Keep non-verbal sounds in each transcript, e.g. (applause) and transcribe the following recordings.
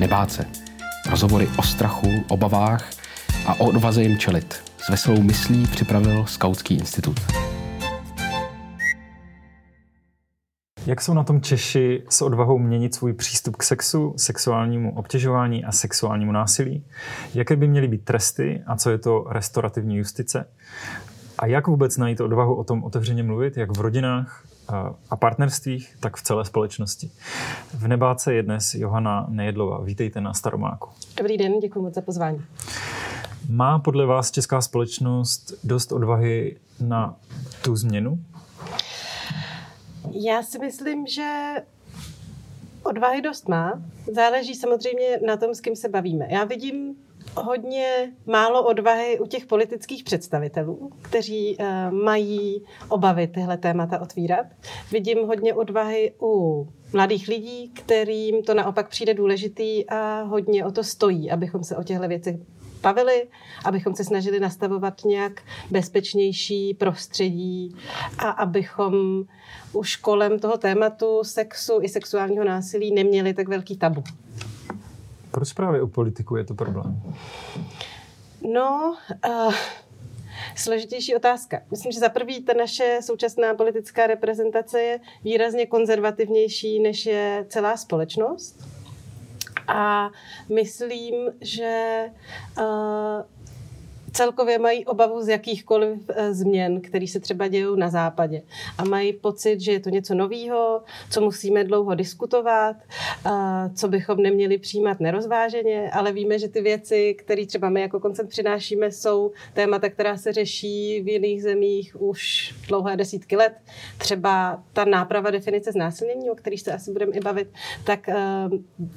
nebát se. Rozhovory o strachu, obavách a o odvaze jim čelit. S veselou myslí připravil Skautský institut. Jak jsou na tom Češi s odvahou měnit svůj přístup k sexu, sexuálnímu obtěžování a sexuálnímu násilí? Jaké by měly být tresty a co je to restaurativní justice? A jak vůbec najít odvahu o tom otevřeně mluvit, jak v rodinách a partnerstvích, tak v celé společnosti? V Nebáce je dnes Johana Nejedlová. Vítejte na Staromáku. Dobrý den, děkuji moc za pozvání. Má podle vás česká společnost dost odvahy na tu změnu? Já si myslím, že odvahy dost má. Záleží samozřejmě na tom, s kým se bavíme. Já vidím hodně málo odvahy u těch politických představitelů, kteří uh, mají obavy tyhle témata otvírat. Vidím hodně odvahy u mladých lidí, kterým to naopak přijde důležitý a hodně o to stojí, abychom se o těchto věcech bavili, abychom se snažili nastavovat nějak bezpečnější prostředí a abychom už kolem toho tématu sexu i sexuálního násilí neměli tak velký tabu. Proč právě u politiku je to problém? No, uh, složitější otázka. Myslím, že za prvý ta naše současná politická reprezentace je výrazně konzervativnější, než je celá společnost. A myslím, že uh, celkově mají obavu z jakýchkoliv eh, změn, které se třeba dějí na západě. A mají pocit, že je to něco nového, co musíme dlouho diskutovat, co bychom neměli přijímat nerozváženě, ale víme, že ty věci, které třeba my jako koncent přinášíme, jsou témata, která se řeší v jiných zemích už dlouhé desítky let. Třeba ta náprava definice znásilnění, o kterých se asi budeme i bavit, tak eh,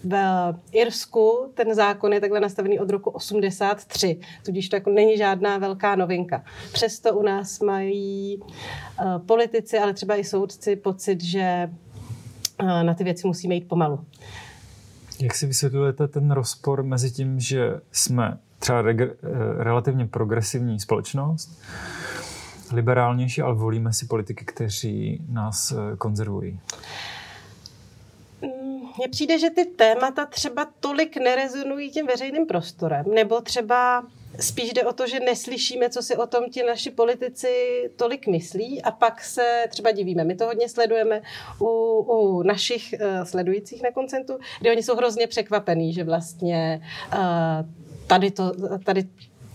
v Irsku ten zákon je takhle nastavený od roku 83, tudíž to jako není žádná velká novinka. Přesto u nás mají uh, politici, ale třeba i soudci pocit, že uh, na ty věci musíme jít pomalu. Jak si vysvětlujete ten rozpor mezi tím, že jsme třeba eh, relativně progresivní společnost, liberálnější, ale volíme si politiky, kteří nás konzervují? Mm, mně přijde, že ty témata třeba tolik nerezonují tím veřejným prostorem, nebo třeba Spíš jde o to, že neslyšíme, co si o tom ti naši politici tolik myslí a pak se třeba divíme. My to hodně sledujeme u, u našich uh, sledujících na koncentu, kde oni jsou hrozně překvapení, že vlastně uh, tady, to, tady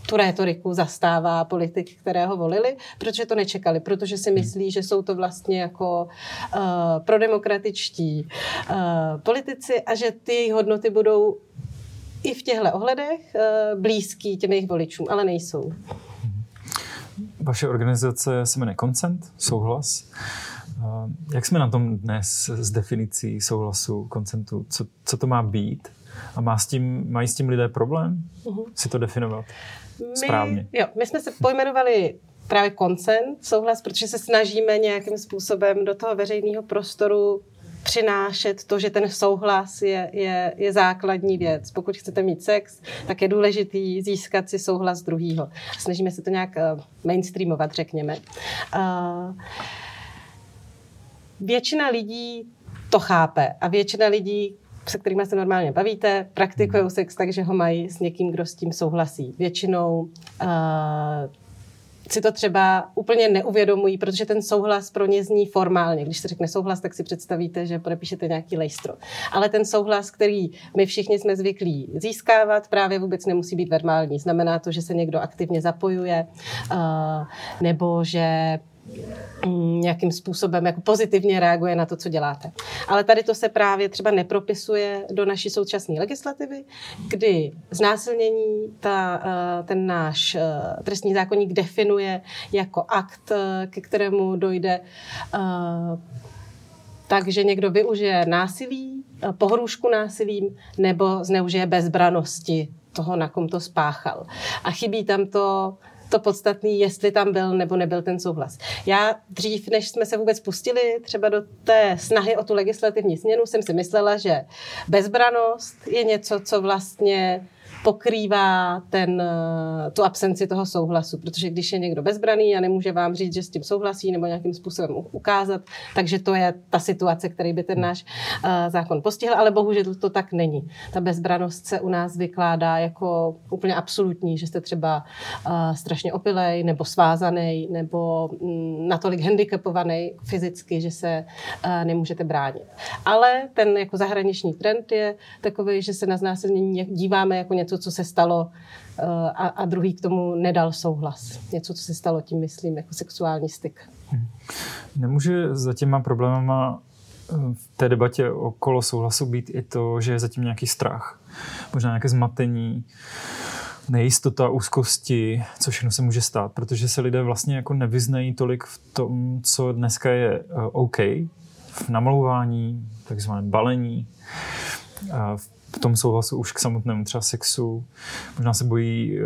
tu rétoriku zastává politik, kterého volili, protože to nečekali, protože si myslí, že jsou to vlastně jako uh, prodemokratičtí uh, politici a že ty hodnoty budou i v těchto ohledech eh, blízký těm jejich voličům, ale nejsou. Vaše organizace se jmenuje Consent, souhlas. Eh, jak jsme na tom dnes s definicí souhlasu, koncentu? Co, co to má být? A má s tím, mají s tím lidé problém uh-huh. si to definovat správně? My, jo, my jsme se pojmenovali právě koncent, souhlas, protože se snažíme nějakým způsobem do toho veřejného prostoru přinášet to, že ten souhlas je, je, je základní věc. Pokud chcete mít sex, tak je důležitý získat si souhlas druhýho. Snažíme se to nějak uh, mainstreamovat, řekněme. Uh, většina lidí to chápe a většina lidí, se kterými se normálně bavíte, praktikují sex tak, že ho mají s někým, kdo s tím souhlasí. Většinou uh, si to třeba úplně neuvědomují, protože ten souhlas pro ně zní formálně. Když se řekne souhlas, tak si představíte, že podepíšete nějaký lejstro. Ale ten souhlas, který my všichni jsme zvyklí získávat, právě vůbec nemusí být verbální. Znamená to, že se někdo aktivně zapojuje, nebo že nějakým způsobem jako pozitivně reaguje na to, co děláte. Ale tady to se právě třeba nepropisuje do naší současné legislativy, kdy znásilnění ta, eh, ten náš eh, trestní zákonník definuje jako akt, eh, ke kterému dojde takže někdo využije násilí, pohrůžku násilím nebo zneužije bezbranosti toho, na kom to spáchal. A chybí tam to to podstatné, jestli tam byl nebo nebyl ten souhlas. Já dřív, než jsme se vůbec pustili třeba do té snahy o tu legislativní změnu, jsem si myslela, že bezbranost je něco, co vlastně pokrývá ten, eh, tu absenci toho souhlasu, protože když je někdo bezbraný a nemůže vám říct, že s tím souhlasí nebo nějakým způsobem ukázat, takže to je ta situace, který by ten náš uh, zákon postihl, ale bohužel to, tak není. Ta bezbranost se u nás vykládá jako úplně absolutní, že jste třeba uh, strašně opilej nebo svázaný nebo um, natolik handicapovaný fyzicky, že se nemůžete bránit. Ale ten jako zahraniční trend je takový, že se na znásilnění díváme jako něco, co se stalo eh, a, a druhý k tomu nedal souhlas. Něco, co se stalo, tím myslím, jako sexuální styk. Hmm. Nemůže za těma problémama eh, v té debatě okolo souhlasu být i to, že je zatím nějaký strach, možná nějaké zmatení, nejistota, úzkosti, co všechno se může stát, protože se lidé vlastně jako nevyznají tolik v tom, co dneska je eh, OK, v namlouvání, takzvané balení, v v tom souhlasu už k samotnému třeba sexu. Možná se bojí eh,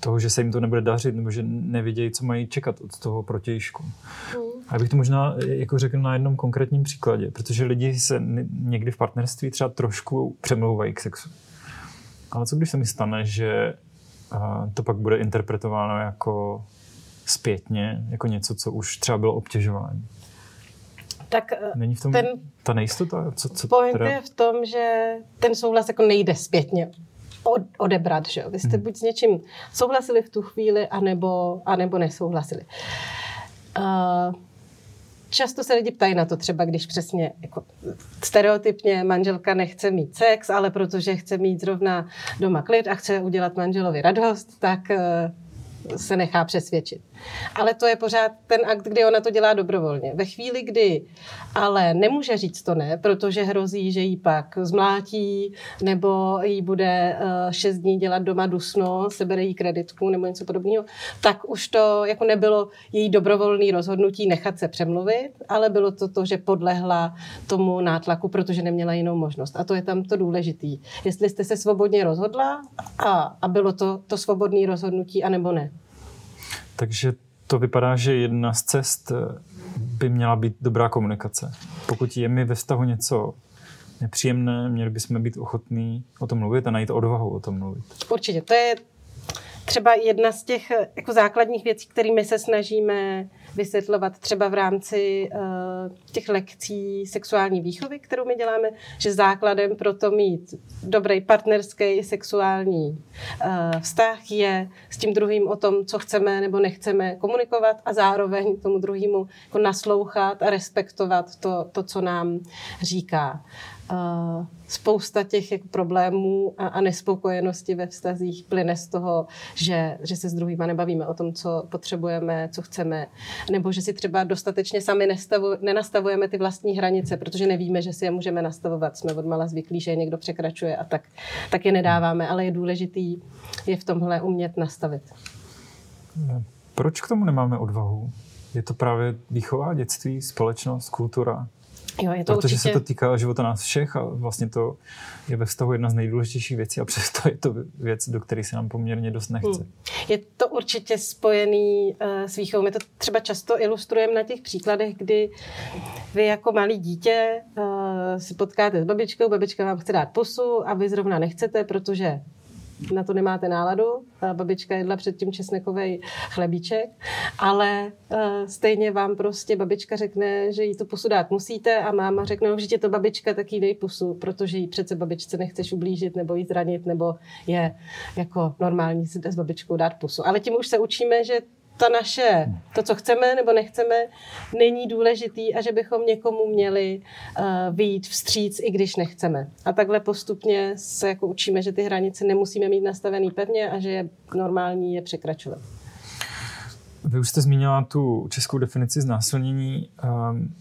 toho, že se jim to nebude dařit, nebo že nevědějí, co mají čekat od toho protějšku. Mm. A bych to možná eh, jako řekl na jednom konkrétním příkladě, protože lidi se někdy v partnerství třeba trošku přemlouvají k sexu. Ale co když se mi stane, že eh, to pak bude interpretováno jako zpětně, jako něco, co už třeba bylo obtěžování? Tak eh, Není v tom ten ta nejistota? Co, co point teda? je v tom, že ten souhlas jako nejde zpětně odebrat. Že? Vy jste hmm. buď s něčím souhlasili v tu chvíli, anebo, anebo nesouhlasili. Uh, často se lidi ptají na to, třeba když přesně jako stereotypně manželka nechce mít sex, ale protože chce mít zrovna doma klid a chce udělat manželovi radost, tak uh, se nechá přesvědčit. Ale to je pořád ten akt, kdy ona to dělá dobrovolně. Ve chvíli, kdy ale nemůže říct to ne, protože hrozí, že jí pak zmlátí, nebo jí bude uh, šest dní dělat doma dusno, sebere jí kreditku nebo něco podobného, tak už to jako nebylo její dobrovolné rozhodnutí nechat se přemluvit, ale bylo to to, že podlehla tomu nátlaku, protože neměla jinou možnost. A to je tam to důležitý. Jestli jste se svobodně rozhodla a, a bylo to to svobodné rozhodnutí, anebo ne. Takže to vypadá, že jedna z cest eh, by měla být dobrá komunikace. Pokud je mi ve vztahu něco nepříjemné, měli bychom být ochotní o tom mluvit a najít odvahu o tom mluvit. Určitě. To je třeba jedna z těch eh, jako základních věcí, kterými se snažíme vysvětlovat třeba v rámci uh, těch lekcí sexuální výchovy, kterou my děláme, že základem pro to mít dobrý partnerský sexuální uh, vztah je s tím druhým o tom, co chceme nebo nechceme komunikovat a zároveň tomu druhému jako naslouchat a respektovat to, to co nám říká spousta těch jako problémů a, a nespokojenosti ve vztazích plyne z toho, že, že se s druhýma nebavíme o tom, co potřebujeme, co chceme, nebo že si třeba dostatečně sami nestavu, nenastavujeme ty vlastní hranice, protože nevíme, že si je můžeme nastavovat. Jsme odmala zvyklí, že je někdo překračuje a tak, tak je nedáváme, ale je důležitý je v tomhle umět nastavit. Proč k tomu nemáme odvahu? Je to právě výchova, dětství, společnost, kultura? Jo, je to Protože určitě... se to týká života nás všech a vlastně to je ve vztahu jedna z nejdůležitějších věcí a přesto je to věc, do které se nám poměrně dost nechce. Hmm. Je to určitě spojený uh, s výchovou. My to třeba často ilustrujeme na těch příkladech, kdy vy jako malý dítě uh, si potkáte s babičkou, babička vám chce dát pusu a vy zrovna nechcete, protože na to nemáte náladu. Babička jedla předtím česnekový chlebíček, ale uh, stejně vám prostě babička řekne, že jí to pusu dát musíte a máma řekne, no, že tě to babička, tak jí dej pusu, protože jí přece babičce nechceš ublížit nebo jí zranit, nebo je jako normální si s babičkou dát pusu. Ale tím už se učíme, že ta naše, to, co chceme nebo nechceme, není důležitý a že bychom někomu měli uh, vyjít vstříc, i když nechceme. A takhle postupně se jako učíme, že ty hranice nemusíme mít nastavený pevně a že je normální je překračovat. Vy už jste zmínila tu českou definici znásilnění. Um,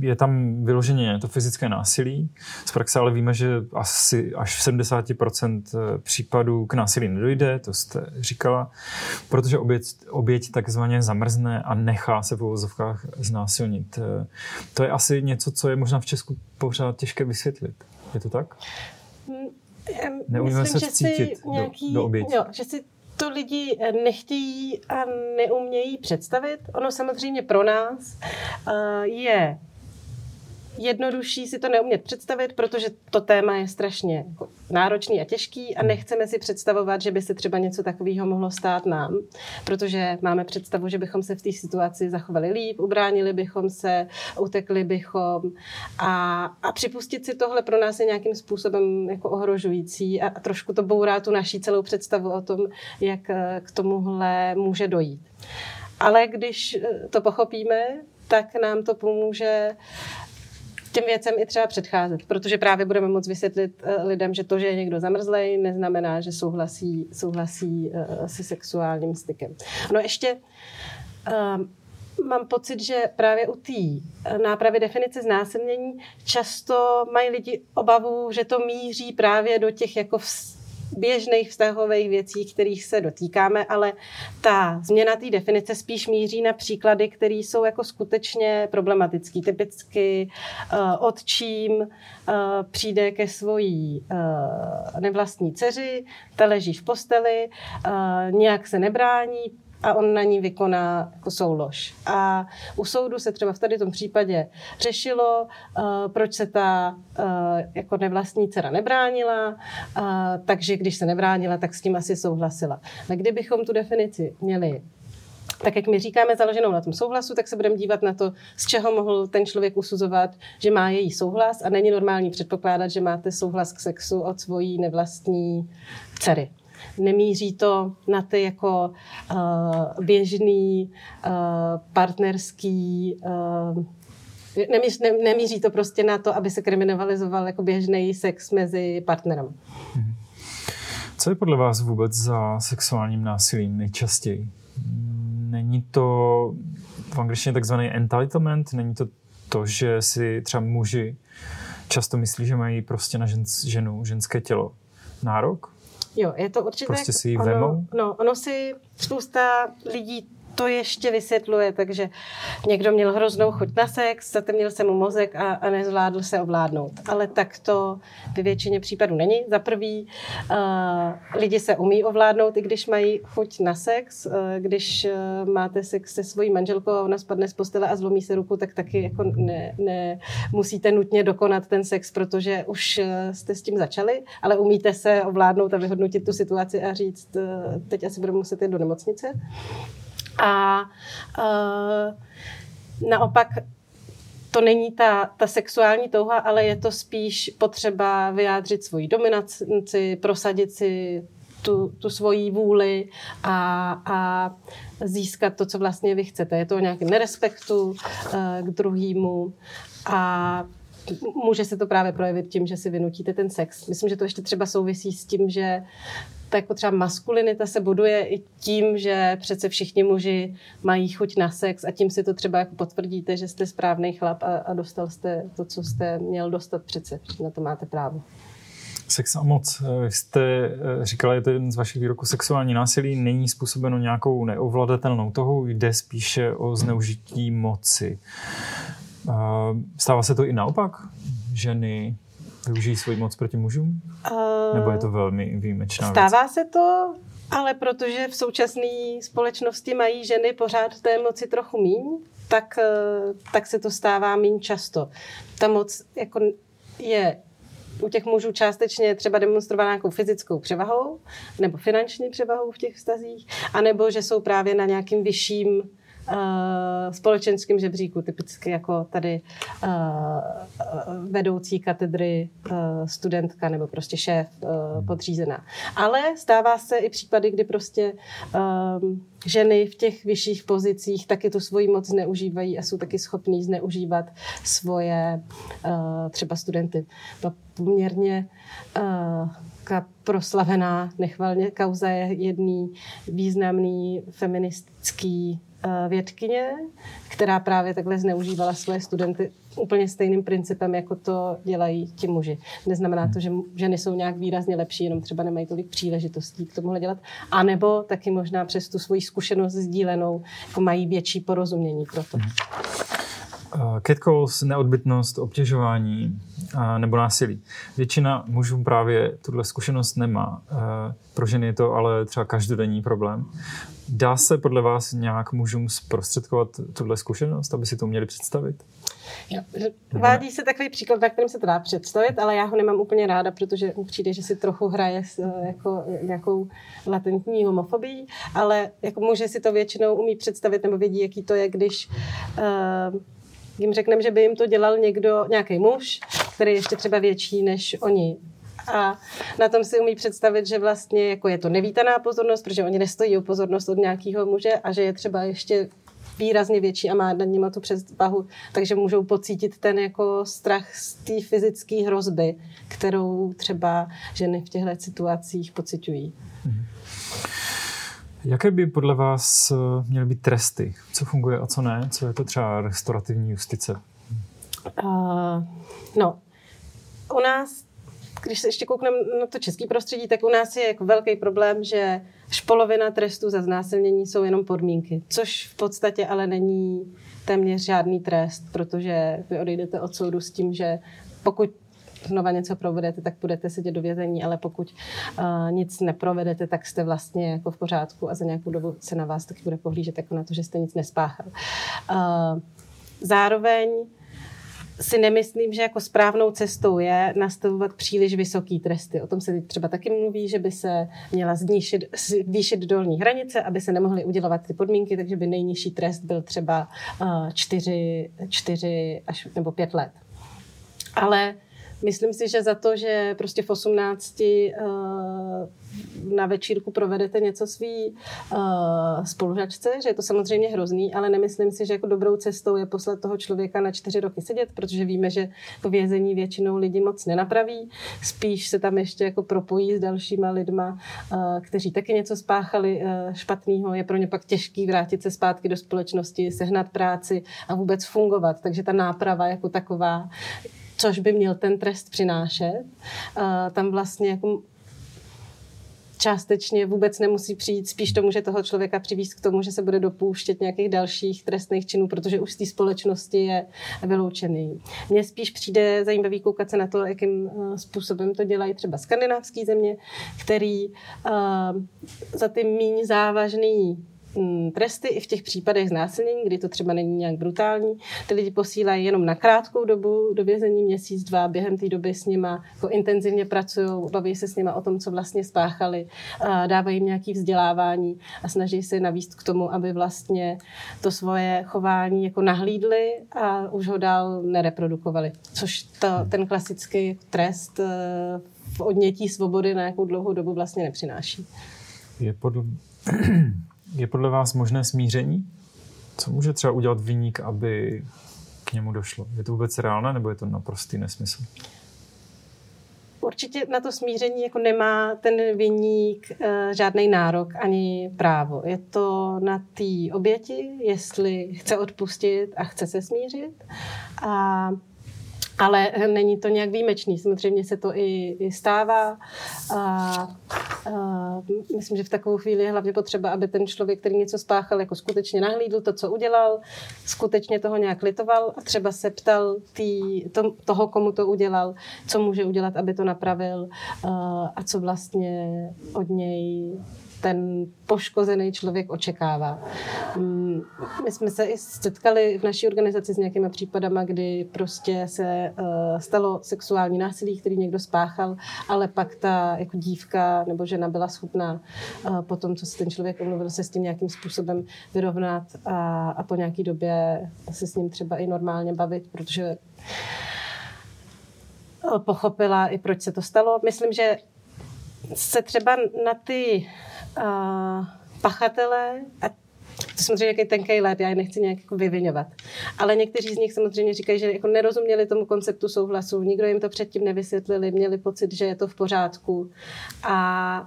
je tam vyloženě to fyzické násilí. Z praxe ale víme, že asi až v 70% eh, případů k násilí nedojde, to jste říkala, protože oběť, oběť takzvaně zamrzne a nechá se v uvozovkách znásilnit. Eh, to je asi něco, co je možná v Česku pořád těžké vysvětlit. Je to tak? Hmm, Neumíme Myslím, se cítit nějaký, do, do oběti. Jo, že si to lidi eh, nechtějí a neumějí představit. Ono samozřejmě pro nás eh, je jednodušší si to neumět představit, protože to téma je strašně jako náročný a těžký a nechceme si představovat, že by se třeba něco takového mohlo stát nám, protože máme představu, že bychom se v té situaci zachovali líp, ubránili bychom se, utekli bychom a, a připustit si tohle pro nás je nějakým způsobem jako ohrožující a, a trošku to bourá tu naší celou představu o tom, jak eh, k tomuhle může dojít. Ale když eh, to pochopíme, tak nám to pomůže těm věcem i třeba předcházet, protože právě budeme moct vysvětlit eh, lidem, že to, že je někdo zamrzlej, neznamená, že souhlasí, souhlasí eh, se sexuálním stykem. No ještě um, mám pocit, že právě u té nápravy definice znásilnění často mají lidi obavu, že to míří právě do těch jako běžných vztahových věcí, kterých se dotýkáme, ale ta změna té definice spíš míří na příklady, které jsou jako skutečně problematický. Typicky uh, otčím uh, přijde ke svojí uh, nevlastní dceři, ta leží v posteli, nějak se nebrání, a on na ní vykoná jako soulož. A u soudu se třeba v tady tom případě řešilo, uh, proč se ta uh, jako nevlastní dcera nebránila, uh, takže když se nebránila, tak s tím asi souhlasila. A kdybychom tu definici měli tak jak my říkáme, založenou na tom souhlasu, tak se budeme dívat na to, z čeho mohl ten člověk usuzovat, že má její souhlas a není normální předpokládat, že máte souhlas k sexu od svojí nevlastní dcery nemíří to na ty jako uh, běžný uh, partnerský uh, Nemíří, ne, nemíří to prostě na to, aby se kriminalizoval jako běžný sex mezi partnerem. Mhm. Co je podle vás vůbec za sexuálním násilím nejčastěji? Není to v angličtině takzvaný entitlement? Není to to, že si třeba muži často myslí, že mají prostě na žen, ženu, ženské tělo nárok? Jo, je to určitě... Prostě si ji vemou? No, ono si spousta lidí to ještě vysvětluje, takže někdo měl hroznou chuť na sex, zatemnil se mu mozek a, a nezvládl se ovládnout. Ale tak to ve většině případů není. Za prvý, uh, lidi se umí ovládnout, i když mají chuť na sex. Uh, když uh, máte sex se svojí manželkou a ona spadne z postele a zlomí se ruku, tak taky jako ne, ne musíte nutně dokonat ten sex, protože už uh, jste s tím začali, ale umíte se ovládnout a vyhodnotit tu situaci a říct, uh, teď asi budeme muset jít do nemocnice. A uh, naopak to není ta, ta sexuální touha, ale je to spíš potřeba vyjádřit svoji dominaci, prosadit si tu, tu svoji vůli a, a získat to, co vlastně vy chcete. Je to o nějakém nerespektu uh, k druhému a může se to právě projevit tím, že si vynutíte ten sex. Myslím, že to ještě třeba souvisí s tím, že tak jako třeba maskulinita se buduje i tím, že přece všichni muži mají chuť na sex a tím si to třeba jako potvrdíte, že jste správný chlap a, a dostal jste to, co jste měl dostat přece. Na to máte právo. Sex a moc. Vy jste eh, říkala, je to jeden z vašich výroků, sexuální násilí není způsobeno nějakou neovladatelnou toho, jde spíše o zneužití moci. Stává se to i naopak? Ženy využijí svoji moc proti mužům? Uh, Nebo je to velmi výjimečná Stává věc? se to, ale protože v současné společnosti mají ženy pořád té moci trochu míň, tak, eh, tak se to stává míň často. Ta moc jako je u těch mužů částečně třeba demonstrovaná nějakou fyzickou převahou nebo finanční převahou v těch vztazích, anebo že jsou právě na nějakým vyšším uh, společenském žebříku, typicky jako tady uh, vedoucí katedry uh, studentka nebo prostě šéf podřízená. Ale stává se i případy, kdy prostě ženy v těch vyšších pozicích taky tu svoji moc zneužívají a jsou taky schopní zneužívat svoje třeba studenty. To poměrně uh, proslavená nechvalně kauza je jedný významný feministický Eh, vědkyně, která právě takhle zneužívala svoje studenty úplně stejným principem, jako to dělají ti muži. Neznamená to, že ženy jsou nějak výrazně lepší, jenom třeba nemají tolik příležitostí k tomuhle dělat. A nebo taky možná přes tu svoji zkušenost sdílenou jako mají větší porozumění pro to. Catcalls, neodbytnost, obtěžování uh, nebo násilí. Většina mužů právě tuhle zkušenost nemá. Uh, pro ženy je to ale třeba každodenní problém. Dá se podle vás nějak mužům zprostředkovat tuhle zkušenost, aby si to měli představit? Jo. Vádí se takový příklad, na kterým se to dá představit, ale já ho nemám úplně ráda, protože mi přijde, že si trochu hraje s eh, jako nějakou latentní homofobií, ale jako muže si to většinou umí představit nebo vědí, jaký to je, když uh, jim řekneme, že by jim to dělal někdo, nějaký muž, který je ještě třeba větší než oni. A na tom si umí představit, že vlastně jako je to nevítaná pozornost, protože oni nestojí o pozornost od nějakého muže a že je třeba ještě výrazně větší a má nad nimi tu přezvahu, takže můžou pocítit ten jako strach z té fyzické hrozby, kterou třeba ženy v těchto situacích pocitují. Mm-hmm. Jaké by podle vás eh, měly být tresty? Co funguje a co ne? Co je to třeba restaurativní justice? Uh, no, u nás, když se ještě koukneme na to český prostředí, tak u nás je jako velký problém, že až polovina trestů za znásilnění jsou jenom podmínky, což v podstatě ale není téměř žádný trest, protože vy odejdete od soudu s tím, že pokud znova něco provedete, tak budete sedět do vězení, ale pokud uh, nic neprovedete, tak jste vlastně jako v pořádku a za nějakou dobu se na vás taky bude pohlížet jako na to, že jste nic nespáchal. Uh, zároveň si nemyslím, že jako správnou cestou je nastavovat příliš vysoký tresty. O tom se třeba taky mluví, že by se měla zníšit, zvýšit dolní hranice, aby se nemohly udělovat ty podmínky, takže by nejnižší trest byl třeba uh, čtyři, čtyři až nebo pět let. Ale Myslím si, že za to, že prostě v 18 uh, na večírku provedete něco svý uh, spolužačce, že je to samozřejmě hrozný, ale nemyslím si, že jako dobrou cestou je poslat toho člověka na čtyři roky sedět, protože víme, že to vězení většinou lidi moc nenapraví, spíš se tam ještě jako propojí s dalšíma lidma, uh, kteří taky něco spáchali špatného. Je pro ně pak těžký vrátit se zpátky do společnosti, sehnat práci a vůbec fungovat. Takže ta náprava jako taková což by měl ten trest přinášet. Tam vlastně jako částečně vůbec nemusí přijít, spíš to může toho člověka přivést k tomu, že se bude dopouštět nějakých dalších trestných činů, protože už z té společnosti je vyloučený. Mně spíš přijde zajímavý koukat se na to, jakým eh, způsobem to dělají třeba skandinávské země, který uh, za ty méně závažný tresty i v těch případech znásilnění, kdy to třeba není nějak brutální. Ty lidi posílají jenom na krátkou dobu do vězení, měsíc, dva, během té doby s nima jako intenzivně pracují, baví se s nima o tom, co vlastně spáchali, dávají jim nějaké vzdělávání a snaží se navíst k tomu, aby vlastně to svoje chování jako nahlídli a už ho dál nereprodukovali. Což to, ten klasický trest eh, v odnětí svobody na nějakou dlouhou dobu vlastně nepřináší. Je podle, je podle vás možné smíření? Co může třeba udělat vyník, aby k němu došlo? Je to vůbec reálné, nebo je to naprostý nesmysl? Určitě na to smíření jako nemá ten vyník e, eh, žádný nárok ani právo. Je to na té oběti, jestli chce odpustit a chce se smířit. A ale není to nějak výjimečný. Samozřejmě se to i, i stává. A, a myslím, že v takovou chvíli je hlavně potřeba, aby ten člověk, který něco spáchal, jako skutečně nahlídl to, co udělal, skutečně toho nějak litoval a třeba se ptal tý, to, toho, komu to udělal, co může udělat, aby to napravil a, a co vlastně od něj ten poškozený člověk očekává. Mm, my jsme se i setkali v naší organizaci s nějakými případama, kdy prostě se eh, stalo sexuální násilí, který někdo spáchal, ale pak ta jako dívka nebo žena byla schopná eh, po tom, co se ten člověk omluvil, se s tím nějakým způsobem vyrovnat a, a po nějaký době se s ním třeba i normálně bavit, protože eh, pochopila i proč se to stalo. Myslím, že se třeba na ty uh, pachatele, a to samozřejmě jaký tenký let, já je nechci nějak jako vyvinovat. Ale někteří z nich samozřejmě říkají, že jako nerozuměli tomu konceptu souhlasu, nikdo jim to předtím nevysvětlili, měli pocit, že je to v pořádku. A,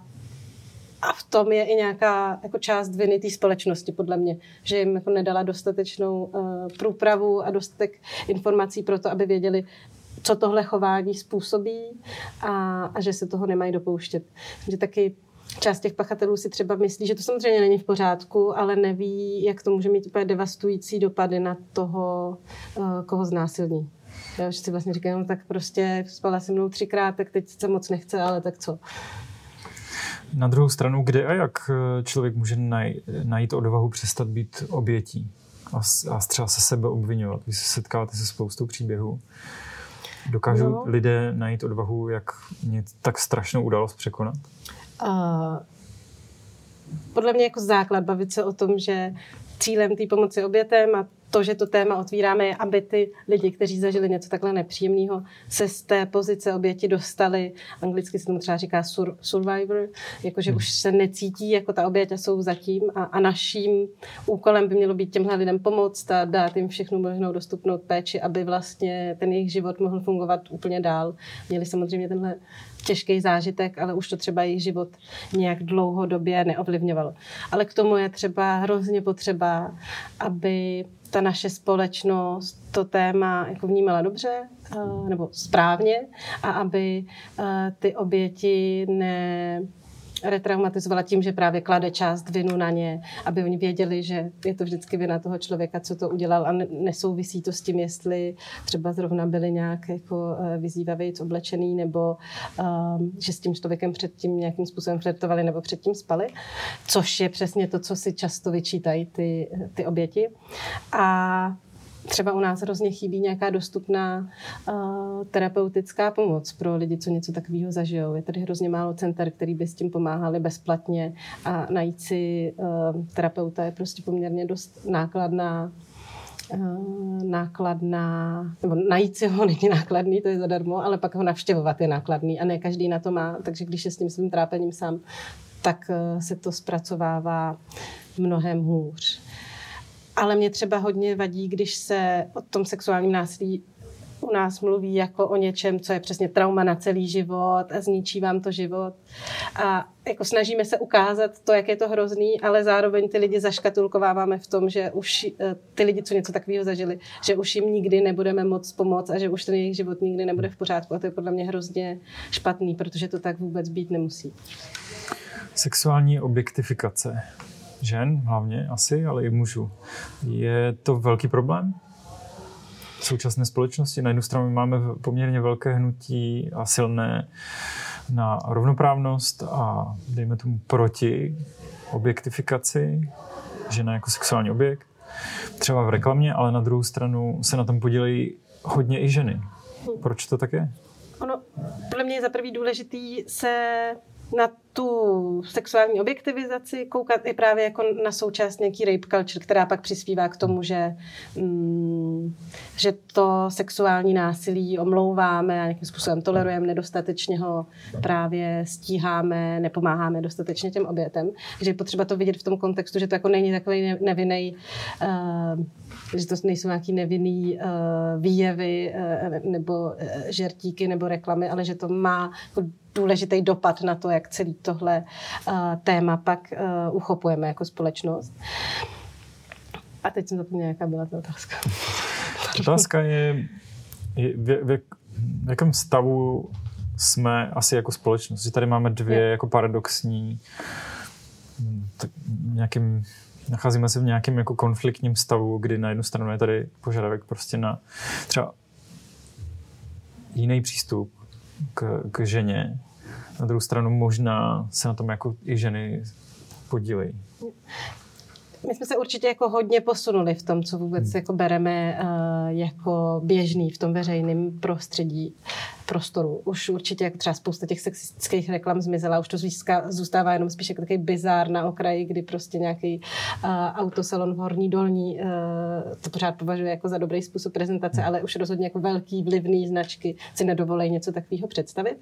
a v tom je i nějaká jako část viny té společnosti, podle mě, že jim jako nedala dostatečnou uh, průpravu a dostatek informací pro to, aby věděli, co tohle chování způsobí a, a že se toho nemají dopouštět. Že taky část těch pachatelů si třeba myslí, že to samozřejmě není v pořádku, ale neví, jak to může mít úplně devastující dopady na toho, eh, koho znásilní. Já že si vlastně říkám, no tak prostě spala se mnou třikrát, tak teď se moc nechce, ale tak co. Na druhou stranu, kde a jak eh, člověk může najít odvahu přestat být obětí? a, a třeba se sebe obvinovat. Vy se setkáváte se spoustou příběhů. Dokážou no. lidé najít odvahu, jak tak strašnou událost překonat? Uh, podle mě jako základ bavit se o tom, že cílem té pomoci obětem a to, že to téma otvíráme, je, aby ty lidi, kteří zažili něco takhle nepříjemného, se z té pozice oběti dostali, anglicky se tomu třeba říká sur, survivor, jakože už se necítí jako ta oběť a jsou zatím a, a naším úkolem by mělo být těmhle lidem pomoct a dát jim všechnu možnou dostupnou péči, aby vlastně ten jejich život mohl fungovat úplně dál. Měli samozřejmě tenhle těžký zážitek, ale už to třeba jejich život nějak dlouhodobě neovlivňovalo. Ale k tomu je třeba hrozně potřeba, aby ta naše společnost to téma jako vnímala dobře eh, nebo správně a aby eh, ty oběti ne retraumatizovala tím, že právě klade část vinu na ně, aby oni věděli, že je to vždycky vina toho člověka, co to udělal a nesouvisí to s tím, jestli třeba zrovna byli nějak jako eh, vyzývavě oblečený nebo um, že s tím člověkem předtím nějakým způsobem flirtovali nebo předtím spali, což je přesně to, co si často vyčítají ty, ty oběti. A třeba u nás hrozně chybí nějaká dostupná uh, terapeutická pomoc pro lidi, co něco takového zažijou. Je tady hrozně málo center, který by s tím pomáhali bezplatně a najít si uh, terapeuta je prostě poměrně dost nákladná uh, nákladná, nebo najít si ho (laughs) není nákladný, to je zadarmo, ale pak ho navštěvovat je nákladný a ne každý na to má, takže když je s tím svým trápením sám, tak se to zpracovává mnohem hůř ale mě třeba hodně vadí, když se o tom sexuálním násilí u nás mluví jako o něčem, co je přesně trauma na celý život a zničí vám to život. A jako snažíme se ukázat to, jak je to hrozný, ale zároveň ty lidi zaškatulkováváme v tom, že už eh, ty lidi, co něco takového zažili, že už jim nikdy nebudeme moc pomoct a že už ten jejich život nikdy nebude v pořádku. A to je podle mě hrozně špatný, protože to tak vůbec být nemusí. Sexuální objektifikace žen hlavně asi, ale i mužů. Je to velký problém v současné společnosti? Na jednu stranu máme poměrně velké hnutí a silné na rovnoprávnost a dejme tomu proti objektifikaci žena jako sexuální objekt, třeba v reklamě, ale na druhou stranu se na tom podílejí hodně i ženy. Proč to tak je? Ono, podle mě je za prvý důležitý se na tu sexuální objektivizaci koukat i právě jako na součást nějaký rape culture, která pak přispívá k tomu, že, mm, že to sexuální násilí omlouváme a nějakým způsobem tolerujeme, nedostatečně ho právě stíháme, nepomáháme dostatečně těm obětem. Takže je potřeba to vidět v tom kontextu, že to jako není takový nevinný, uh, že to nejsou nějaký nevinný uh, výjevy uh, nebo žertíky nebo reklamy, ale že to má jako důležitý dopad na to, jak celý tohle uh, téma pak uh, uchopujeme jako společnost. A teď jsem zapomněla, jaká byla ta otázka. (laughs) Otázka je, je v, v, v jakém stavu jsme asi jako společnost. Že tady máme dvě je. jako paradoxní tak nějakým, nacházíme se v nějakém jako konfliktním stavu, kdy na jednu stranu je tady požadavek prostě na třeba jiný přístup k, k ženě, na druhou stranu možná se na tom jako i ženy podílejí. My jsme se určitě jako hodně posunuli v tom, co vůbec hmm. jako bereme uh, jako běžný v tom veřejném prostředí prostoru. Už určitě jako třeba spousta těch sexistických reklam zmizela, už to získá, zůstává jenom spíš jako takový bizár na okraji, kdy prostě nějaký uh, autosalon v Horní Dolní uh, to pořád považuje jako za dobrý způsob prezentace, ale už rozhodně jako velký vlivný značky si nedovolej něco takového představit.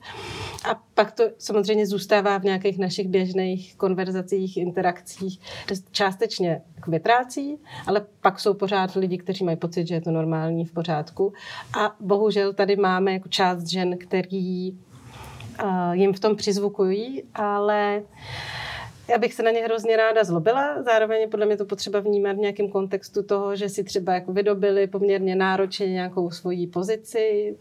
A pak to samozřejmě zůstává v nějakých našich běžných konverzacích, interakcích, částečně vytrácí, ale pak jsou pořád lidi, kteří mají pocit, že je to normální, v pořádku. A bohužel tady máme jako část žen, který uh, jim v tom přizvukují, ale já bych se na ně hrozně ráda zlobila, zároveň podle mě to potřeba vnímat v nějakém kontextu toho, že si třeba jako vydobili poměrně náročně nějakou svoji pozici,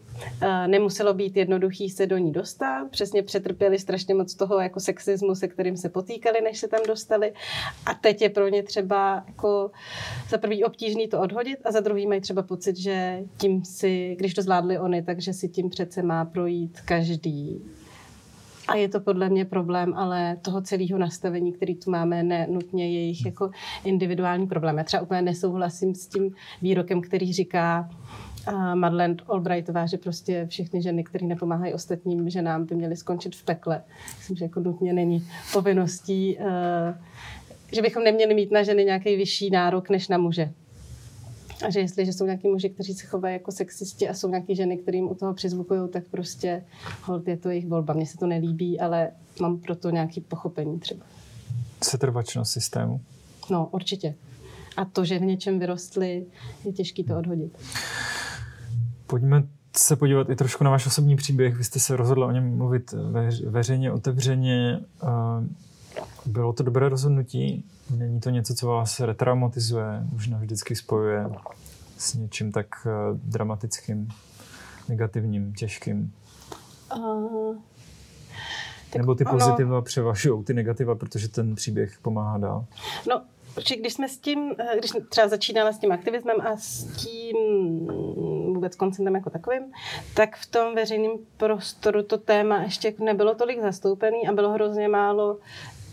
nemuselo být jednoduchý se do ní dostat, přesně přetrpěli strašně moc toho jako sexismu, se kterým se potýkali, než se tam dostali. A teď je pro ně třeba jako za prvý obtížný to odhodit a za druhý mají třeba pocit, že tím si, když to zvládli oni, takže si tím přece má projít každý A je to podle mě problém, ale toho celého nastavení, který tu máme, ne nutně jejich jako individuální problém. Já třeba úplně nesouhlasím s tím výrokem, který říká, Madeleine Albrightová, že prostě všechny ženy, které nepomáhají ostatním ženám, by měly skončit v pekle. Myslím, že jako nutně není povinností, eh, že bychom neměli mít na ženy nějaký vyšší nárok než na muže. A že jestliže jsou nějaký muži, kteří se chovají jako sexisti a jsou nějaký ženy, kterým u toho přizvukují, tak prostě hold, je to jejich volba. Mně se to nelíbí, ale mám pro to nějaký pochopení třeba. Setrvačnost systému? No, určitě. A to, že v něčem vyrostly, je těžké to odhodit. Pojďme se podívat i trošku na váš osobní příběh. Vy jste se rozhodla o něm mluvit veřejně, otevřeně. Bylo to dobré rozhodnutí? Není to něco, co vás retraumatizuje, už navždycky spojuje s něčím tak eh, dramatickým, negativním, těžkým? Uh, Nebo ty pozitiva ono... převažují ty negativa, protože ten příběh pomáhá dál? No, Protože když jsme s tím, eh, když třeba začínala s tím aktivismem a s tím vůbec koncentem jako takovým, tak v tom veřejném prostoru to téma ještě nebylo tolik zastoupený a bylo hrozně málo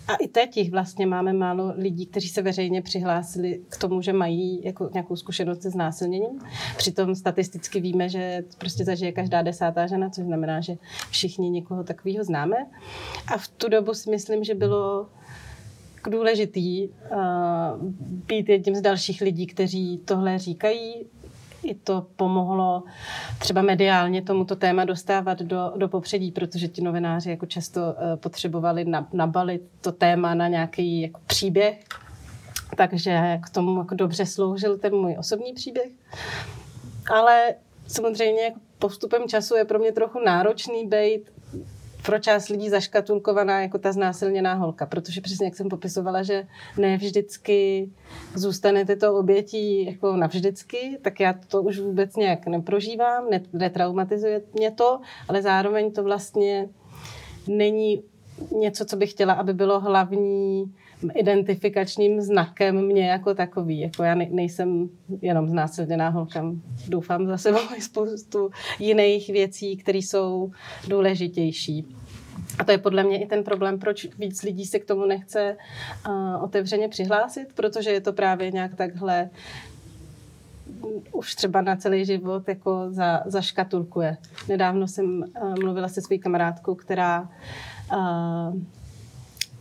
a i teď jich vlastně máme málo lidí, kteří se veřejně přihlásili k tomu, že mají jako nějakou zkušenost se znásilněním. Přitom statisticky víme, že prostě zažije každá desátá žena, což znamená, že všichni někoho takového známe. A v tu dobu si myslím, že bylo důležitý uh, být jedním z dalších lidí, kteří tohle říkají, i to pomohlo třeba mediálně tomuto téma dostávat do, do popředí, protože ti novináři jako často uh, potřebovali nabalit to téma na nějaký jako příběh, takže k tomu jako dobře sloužil ten můj osobní příběh. Ale samozřejmě jako postupem času je pro mě trochu náročný být pro část lidí zaškatulkovaná jako ta znásilněná holka, protože přesně jak jsem popisovala, že ne vždycky zůstanete to obětí jako navždycky, tak já to už vůbec nějak neprožívám, netraumatizuje mě to, ale zároveň to vlastně není něco, co bych chtěla, aby bylo hlavní identifikačním znakem mě jako takový. Jako já nejsem jenom znásilněná holka. Doufám za sebou spoustu jiných věcí, které jsou důležitější. A to je podle mě i ten problém, proč víc lidí se k tomu nechce uh, otevřeně přihlásit, protože je to právě nějak takhle už třeba na celý život jako za, zaškatulkuje. Nedávno jsem uh, mluvila se svou kamarádkou, která uh,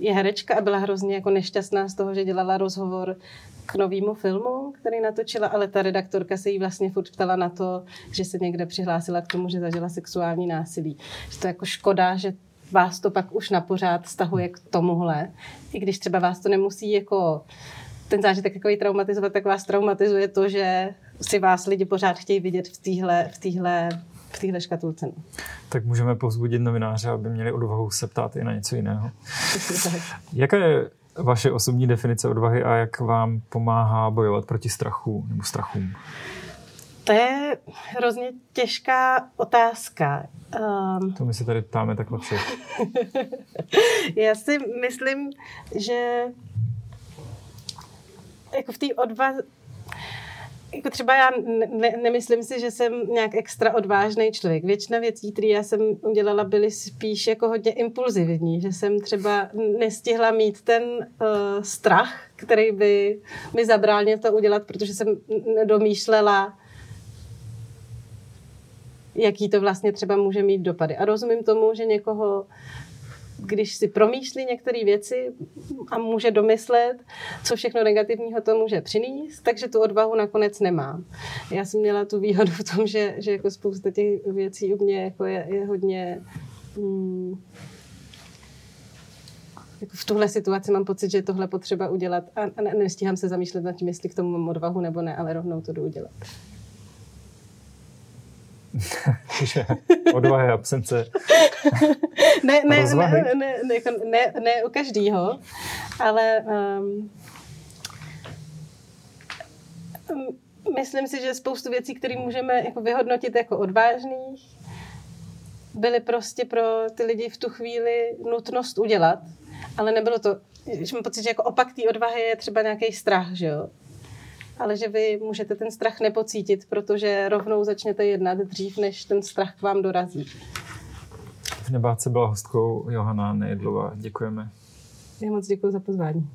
je herečka a byla hrozně jako nešťastná z toho, že dělala rozhovor k novému filmu, který natočila, ale ta redaktorka se jí vlastně furt ptala na to, že se někde přihlásila k tomu, že zažila sexuální násilí. Že to je jako škoda, že vás to pak už na pořád stahuje k tomuhle. I když třeba vás to nemusí jako ten zážitek takový traumatizovat, tak vás traumatizuje to, že si vás lidi pořád chtějí vidět v téhle v týhle, v téhle škatulce. Tak můžeme povzbudit novináře, aby měli odvahu se ptát i na něco jiného. (laughs) Jaká je vaše osobní definice odvahy a jak vám pomáhá bojovat proti strachu nebo strachům? To je hrozně těžká otázka. Um, to my se tady ptáme takhle všech. (laughs) Já si myslím, že jako v té odvaze, jako třeba já ne, nemyslím si, že jsem nějak extra odvážný člověk. Většina věcí, které já jsem udělala, byly spíš jako hodně impulzivní, že jsem třeba nestihla mít ten uh, strach, který by mi zabránil to udělat, protože jsem nedomýšlela, jaký to vlastně třeba může mít dopady. A rozumím tomu, že někoho když si promýšlí některé věci a může domyslet, co všechno negativního to může přinést, takže tu odvahu nakonec nemá. Já jsem měla tu výhodu v tom, že, že jako spousta těch věcí u mě jako je, je hodně... Hmm, v tuhle situaci mám pocit, že tohle potřeba udělat a, a nestíhám se zamýšlet nad tím, jestli k tomu mám odvahu nebo ne, ale rovnou to jdu udělat. Odvahy, absence ne, ne, ne, ne, ne, jako ne, ne u každýho, ale um, myslím si, že spoustu věcí, které můžeme jako vyhodnotit jako odvážných, byly prostě pro ty lidi v tu chvíli nutnost udělat, ale nebylo to, že mám pocit, že jako opak té odvahy je třeba nějaký strach, že jo? Ale že vy můžete ten strach nepocítit, protože rovnou začnete jednat dřív, než ten strach k vám dorazí. V Nebáce byla hostkou Johana Nejedlová. Děkujeme. Já moc děkuji za pozvání.